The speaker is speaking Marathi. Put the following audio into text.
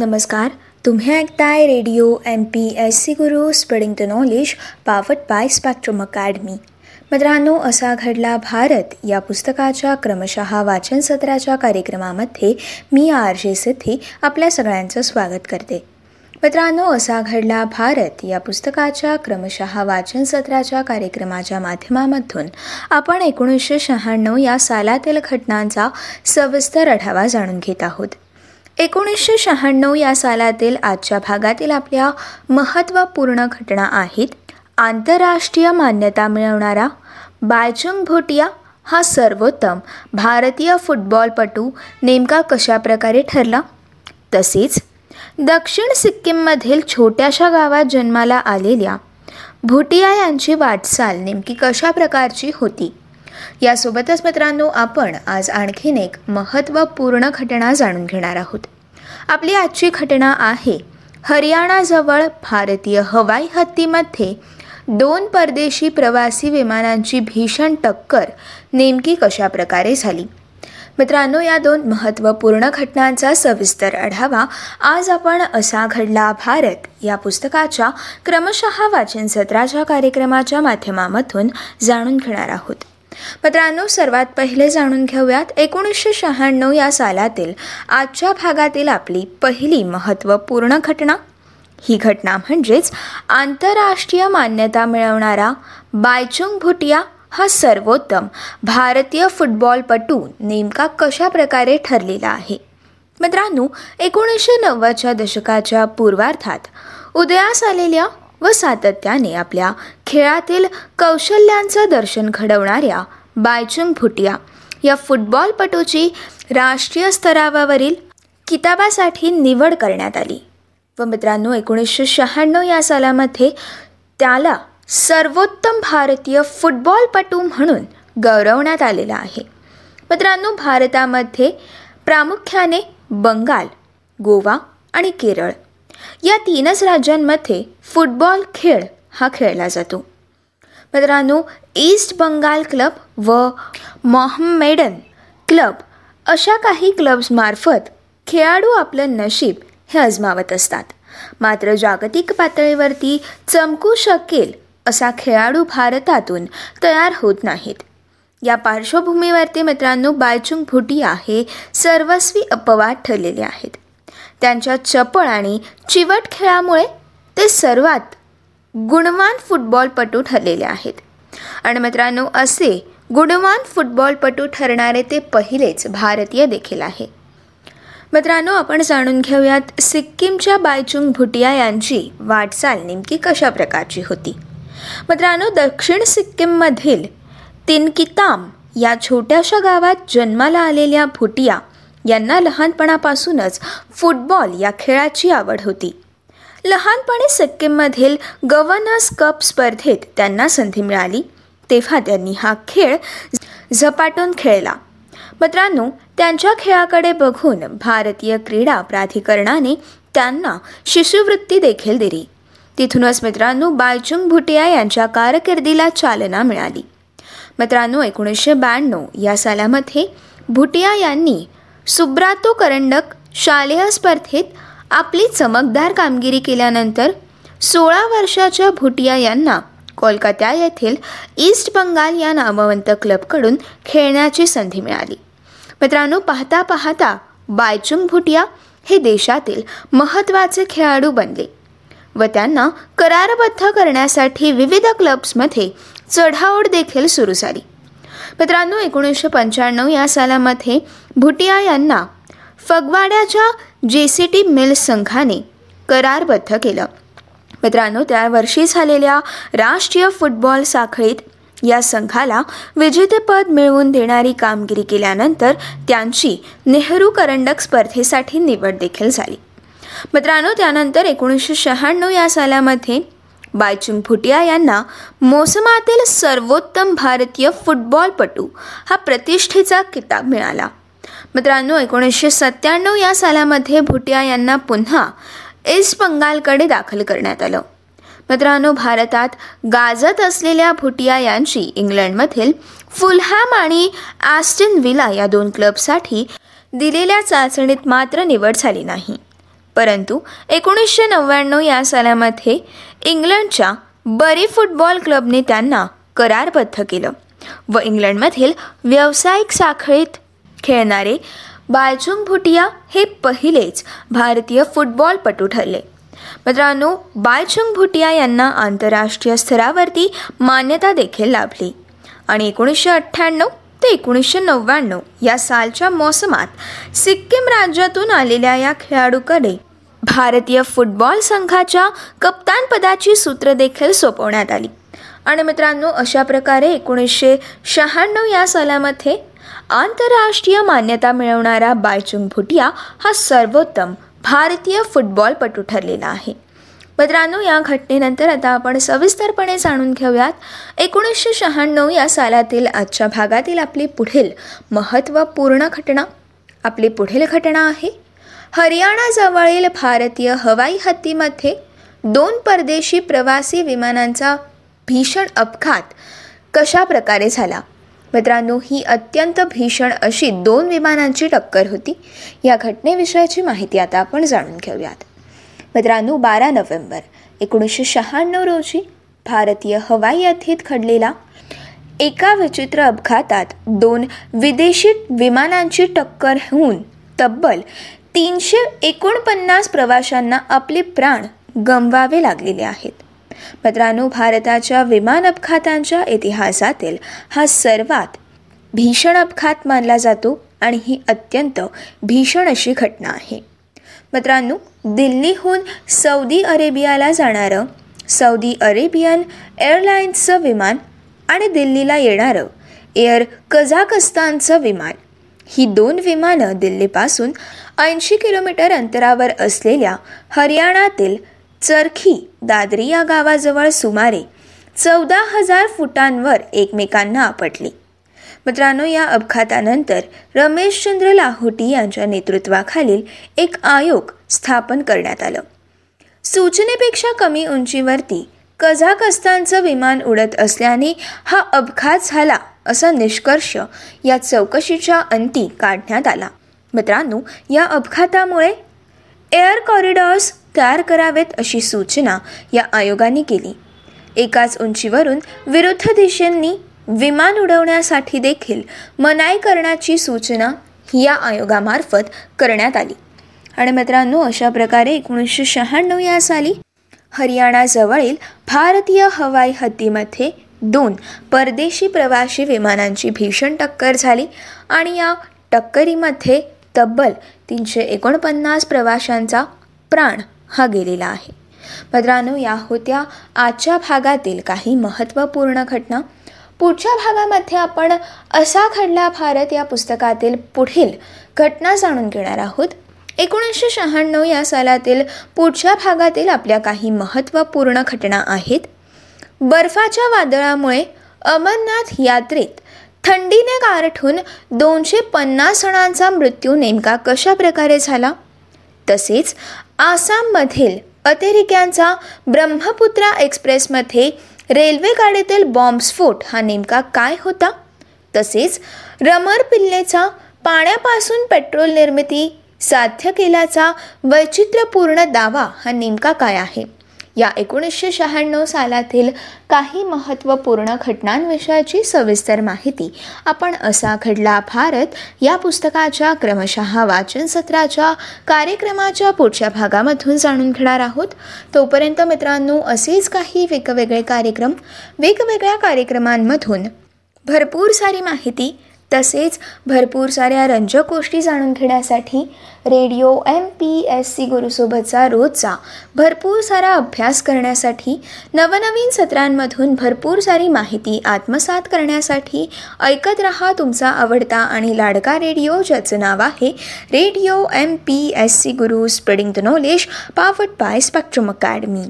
नमस्कार तुम्ही ऐकताय radio M P S C Guru spreading the knowledge powered by Spectrum Academy मित्रांनो असा घडला भारत. या पुस्तकाच्या क्रमशः वाचन सत्राच्या कार्यक्रमामध्ये मी आर जे सिद्धी आपल्या सगळ्यांचं स्वागत करते. मित्रांनो असा घडला भारत. या पुस्तकाच्या क्रमशः वाचन सत्राच्या कार्यक्रमाच्या माध्यमामधून आपण एकोणीसशे शहाण्णव या सालातील घटनांचा सविस्तर आढावा जाणून घेत आहोत. एकोणीसशे शहाण्णव या सालातील आजच्या भागातील आपल्या महत्त्वपूर्ण घटना आहेत. आंतरराष्ट्रीय मान्यता मिळवणारा बायचुंग भोटिया हा सर्वोत्तम भारतीय फुटबॉलपटू नेमका कशाप्रकारे ठरला? तसेच दक्षिण सिक्कीममधील छोट्याशा गावात जन्माला आलेल्या भुटिया यांची वाटचाल नेमकी कशा प्रकारची होती? यासोबतच मित्रांनो आपण आज आणखीन एक महत्त्वपूर्ण घटना जाणून घेणार आहोत. आपली आजची घटना आहे हरियाणाजवळ भारतीय हवाई हत्तीमध्ये दोन परदेशी प्रवासी विमानांची भीषण टक्कर नेमकी कशा प्रकारे झाली? मित्रांनो या दोन महत्त्वपूर्ण घटनांचा सविस्तर आढावा आज आपण असा घडला भारत या पुस्तकाच्या क्रमशः वाचन सत्राच्या कार्यक्रमाच्या माध्यमामधून जाणून घेणार आहोत. मित्रांनो सर्वात पहिले जाणून घेऊयात एकोणीसशे शहाण्णव या सालातील आजच्या भागातील आपली पहिली महत्त्वपूर्ण घटना. ही घटना म्हणजेच आंतरराष्ट्रीय मान्यता मिळवणारा बायचुंग भुटिया हा सर्वोत्तम भारतीय फुटबॉलपटू नेमका कशा प्रकारे ठरलेला आहे. मित्रांनो एकोणीसशे नव्वदच्या दशकाच्या पूर्वार्धात उदयास आलेल्या व सातत्याने आपल्या खेळातील कौशल्यांचं दर्शन घडवणाऱ्या बायचुंग भुटिया या फुटबॉलपटूची राष्ट्रीय स्तरावरील किताबासाठी निवड करण्यात आली. व मित्रांनो एकोणीसशे शहाण्णव या सालामध्ये त्याला सर्वोत्तम भारतीय फुटबॉलपटू म्हणून गौरवण्यात आलेला आहे. मित्रांनो भारतामध्ये प्रामुख्याने बंगाल गोवा आणि केरळ या तीनच राज्यांमध्ये फुटबॉल खेळ हा खेळला जातो. मित्रांनो ईस्ट बंगाल क्लब व मोहम्मेडन क्लब अशा काही क्लब्समार्फत खेळाडू आपलं नशीब हे अजमावत असतात. मात्र जागतिक पातळीवरती चमकू शकेल असा खेळाडू भारतातून तयार होत नाहीत. या पार्श्वभूमीवरती मित्रांनो बायचुंग भुटिया हे सर्वस्वी अपवाद ठरलेले आहेत. त्यांच्या चपळ आणि चिवट खेळामुळे ते सर्वात गुणवान फुटबॉलपटू ठरलेले आहेत. आणि मित्रांनो असे गुणवान फुटबॉलपटू ठरणारे ते पहिलेच भारतीय देखील आहे. मित्रांनो आपण जाणून घेऊयात सिक्कीमच्या बायचुंग भुटिया यांची वाटचाल नेमकी कशा प्रकारची होती. मित्रांनो दक्षिण सिक्कीममधील तिनकिताम या छोट्याशा गावात जन्माला आलेल्या भुटिया यांना लहानपणापासूनच फुटबॉल या खेळाची आवड होती. लहानपणी सिक्कीममधील गव्हर्नर्स कप स्पर्धेत त्यांना संधी मिळाली. तेव्हा त्यांनी हा खेळ झपाटून खेळला. मित्रांनो त्यांच्या खेळाकडे बघून भारतीय क्रीडा प्राधिकरणाने त्यांना शिष्यवृत्ती देखील दिली. तिथूनच मित्रांनो बायचुंग भुटिया यांच्या कारकिर्दीला चालना मिळाली. मित्रांनो एकोणीसशे ब्याण्णव या सालामध्ये भुटिया यांनी सुब्रातो करंडक शालेय स्पर्धेत आपली चमकदार कामगिरी केल्यानंतर सोळा वर्षाच्या भुटिया यांना कोलकाता येथील ईस्ट बंगाल या नामवंत क्लबकडून खेळण्याची संधी मिळाली. मित्रांनो पाहता पाहता बायचुंग भुटिया हे देशातील महत्त्वाचे खेळाडू बनले व त्यांना करारबद्ध करण्यासाठी विविध क्लब्समध्ये चढाओढ देखील सुरू झाली. मित्रांनो एकोणीसशे पंच्याण्णव या सालामध्ये भुटिया यांना फगवाड्याच्या जे सी टी मिल संघाने करारबद्ध केलं. मित्रांनो त्या वर्षी झालेल्या राष्ट्रीय फुटबॉल साखळीत या संघाला विजेतेपद मिळवून देणारी कामगिरी केल्यानंतर त्यांची नेहरू करंडक स्पर्धेसाठी निवड देखील झाली. मित्रांनो त्यानंतर एकोणीसशे शहाण्णव या सालामध्ये बायचुंग भुटिया यांना मोसमातील सर्वोत्तम भारतीय फुटबॉलपटू हा प्रतिष्ठेचा किताब मिळाला. मित्रांनो एकोणीसशे सत्त्याण्णव या सालामध्ये भुटिया यांना पुन्हा ईस्ट बंगालकडे दाखल करण्यात आलं. मित्रांनो भारतात गाजत असलेल्या भुटिया यांची इंग्लंडमधील फुलहॅम आणि ॲस्टन विला या दोन क्लबसाठी दिलेल्या चाचणीत मात्र निवड झाली नाही. परंतु एकोणीसशे नव्याण्णव या सालामध्ये इंग्लंडच्या बरी फुटबॉल क्लबने त्यांना करारबद्ध केलं व इंग्लंडमधील व्यावसायिक साखळीत खेळणारे बायचुंग भुटिया हे पहिलेच भारतीय फुटबॉलपटू ठरले. मित्रांनो बायचुंग भुटिया यांना आंतरराष्ट्रीय स्तरावरती मान्यता देखील लाभली. आणि एकोणीसशे अठ्ठ्याण्णव ते एकोणीसशे नव्याण्णव या सालच्या मोसमात सिक्कीम राज्यातून आलेल्या या खेळाडूकडे भारतीय फुटबॉल संघाच्या कप्तानपदाची सूत्र देखील सोपवण्यात आली. आणि मित्रांनो अशा प्रकारे एकोणीसशे शहाण्णव या सालामध्ये आंतरराष्ट्रीय मान्यता मिळवणारा बायचुंग भुटिया हा सर्वोत्तम भारतीय फुटबॉलपटू ठरलेला आहे. मित्रांनो या घटनेनंतर आता आपण सविस्तरपणे जाणून घेऊयात. एकोणीसशे शहाण्णव या सालातील आजच्या भागातील आपली पुढील महत्त्वपूर्ण घटना. आपली पुढील घटना आहे हरियाणाजवळील भारतीय हवाई हत्तीमध्ये दोन परदेशी प्रवासी विमानांचा भीषण अपघात कशा प्रकारे झाला? मित्रांनो ही अत्यंत भीषण अशी दोन विमानांची टक्कर होती. या घटनेविषयीची माहिती आता आपण जाणून घेऊयात. मित्रांनो बारा नोव्हेंबर एकोणीसशे शहाण्णव रोजी भारतीय हवाई हद्दीत घडलेला एका विचित्र अपघातात दोन विदेशी विमानांची टक्कर होऊन तब्बल तीनशे एकोणपन्नास प्रवाशांना आपले प्राण गमवावे लागलेले आहेत. मित्रांनो भारताच्या विमान अपघातांच्या इतिहासातील हा सर्वात भीषण अपघात मानला जातो आणि ही अत्यंत भीषण अशी घटना आहे. मित्रांनो दिल्लीहून सौदी अरेबियाला जाणारं सौदी अरेबियन एअरलाईन्सचं विमान आणि दिल्लीला येणारं एअर कझाकस्तानचं विमान ही दोन विमानं दिल्लीपासून ऐंशी किलोमीटर अंतरावर असलेल्या हरियाणातील चरखी दादरी या गावाजवळ सुमारे चौदा हजार फुटांवर एकमेकांना आपटली. मित्रांनो या अपघातानंतर रमेशचंद्र लाहोटी यांच्या नेतृत्वाखालील एक आयोग स्थापन करण्यात आलं. सूचनेपेक्षा कमी उंचीवरती कझाकस्तानचं विमान उडत असल्याने हा अपघात झाला असा निष्कर्ष या चौकशीच्या अंती काढण्यात आला. मित्रांनो या अपघातामुळे एअर कॉरिडॉर्स तयार करावेत अशी सूचना या आयोगाने केली. एकाच उंचीवरून विरुद्ध दिशेंनी विमान उडवण्यासाठी देखील मनाई करण्याची सूचना या आयोगामार्फत करण्यात आली. आणि मित्रांनो अशा प्रकारे एकोणीसशे शहाण्णव या साली हरियाणाजवळील भारतीय हवाई हद्दीमध्ये दोन परदेशी प्रवासी विमानांची भीषण टक्कर झाली आणि या टक्करीमध्ये तब्बल तीनशे एकोणपन्नास प्रवाशांचा प्राण हा गेलेला आहे. मित्रांनो या होत्या आजच्या भागातील काही महत्त्वपूर्ण घटना. पुढच्या भागामध्ये आपण असा घडला भारत या पुस्तकातील पुढील घटना जाणून घेणार आहोत. एकोणीसशे शहाण्णव या सालातील पुढच्या भागातील आपल्या काही महत्त्वपूर्ण घटना आहेत. बर्फाच्या वादळामुळे अमरनाथ यात्रेत थंडीने गारठून दोनशे पन्नास जणांचा मृत्यू नेमका कशा प्रकारे झाला? तसेच आसाममधील अतिरिक्यांचा ब्रह्मपुत्रा एक्सप्रेसमध्ये रेल्वे गाडीतील बॉम्बस्फोट हा नेमका काय होता? तसेच रमर पिल्लेचा पाण्यापासून पेट्रोल निर्मिती साध्य केल्याचा वैचित्र्यपूर्ण दावा हा नेमका काय आहे? या एकोणीसशे शहाण्णव सालातील काही महत्त्वपूर्ण घटनांविषयाची सविस्तर माहिती आपण असा घडला भारत या पुस्तकाच्या क्रमशः वाचन सत्राच्या कार्यक्रमाच्या पुढच्या भागामधून जाणून घेणार आहोत. तोपर्यंत मित्रांनो असेच काही वेगवेगळे कार्यक्रम वेगवेगळ्या कार्यक्रमांमधून भरपूर सारी माहिती तसेच भरपूर साऱ्या रंजक गोष्टी जाणून घेण्यासाठी radio M P S C गुरुसोबतचा रोजचा भरपूर सारा अभ्यास करण्यासाठी नवनवीन सत्रांमधून भरपूर सारी माहिती आत्मसात करण्यासाठी ऐकत रहा तुमचा आवडता आणि लाडका रेडिओ ज्याचं नाव आहे radio M P S C Guru spreading the knowledge powered by Spectrum Academy.